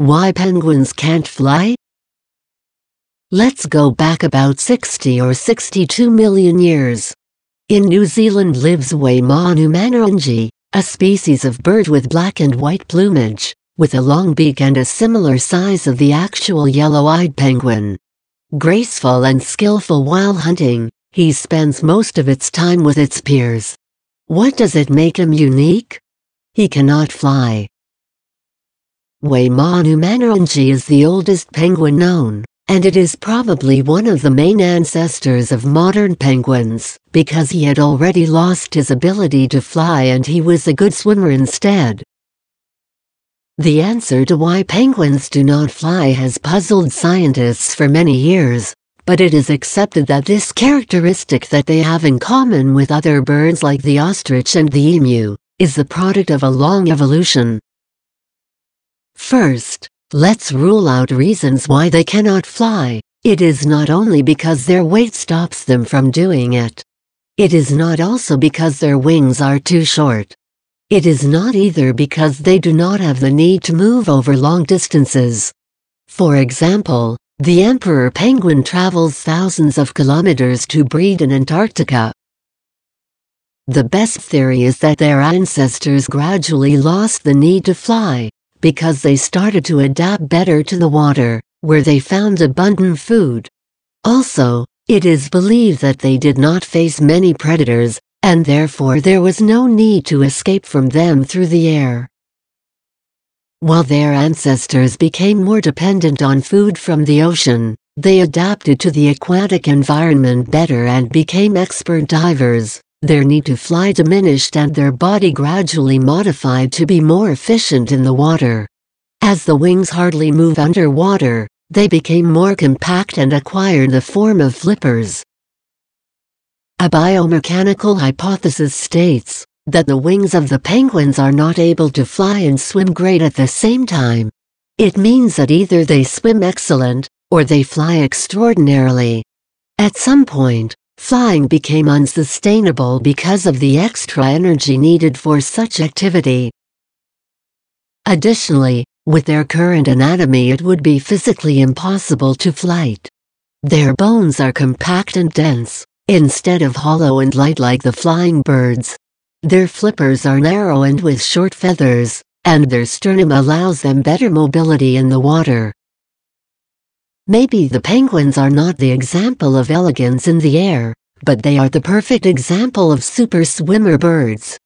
Why penguins can't fly? Let's go back about 60 or 62 million years. In New Zealand lives Waimanu manneringi, a species of bird with black and white plumage, with a long beak and a similar size of the actual yellow-eyed penguin. Graceful and skillful while hunting, he spends most of its time with its peers. What does it make him unique? He cannot fly. Waimanu manneringi is the oldest penguin known, and it is probably one of the main ancestors of modern penguins, because he had already lost his ability to fly and he was a good swimmer instead. The answer to why penguins do not fly has puzzled scientists for many years, but it is accepted that this characteristic that they have in common with other birds like the ostrich and the emu, is the product of a long evolution. First, let's rule out reasons why they cannot fly. It is not only because their weight stops them from doing it. It is not also because their wings are too short. It is not either because they do not have the need to move over long distances. For example, the emperor penguin travels thousands of kilometers to breed in Antarctica. The best theory is that their ancestors gradually lost the need to fly, because they started to adapt better to the water, where they found abundant food. Also, it is believed that they did not face many predators, and therefore there was no need to escape from them through the air. While their ancestors became more dependent on food from the ocean, they adapted to the aquatic environment better and became expert divers. Their need to fly diminished and their body gradually modified to be more efficient in the water. As the wings hardly move underwater, they became more compact and acquired the form of flippers. A biomechanical hypothesis states that the wings of the penguins are not able to fly and swim great at the same time. It means that either they swim excellent, or they fly extraordinarily. At some point, flying became unsustainable because of the extra energy needed for such activity. Additionally, with their current anatomy it would be physically impossible to flight. Their bones are compact and dense, instead of hollow and light like the flying birds. Their flippers are narrow and with short feathers, and their sternum allows them better mobility in the water. Maybe the penguins are not the example of elegance in the air, but they are the perfect example of super swimmer birds.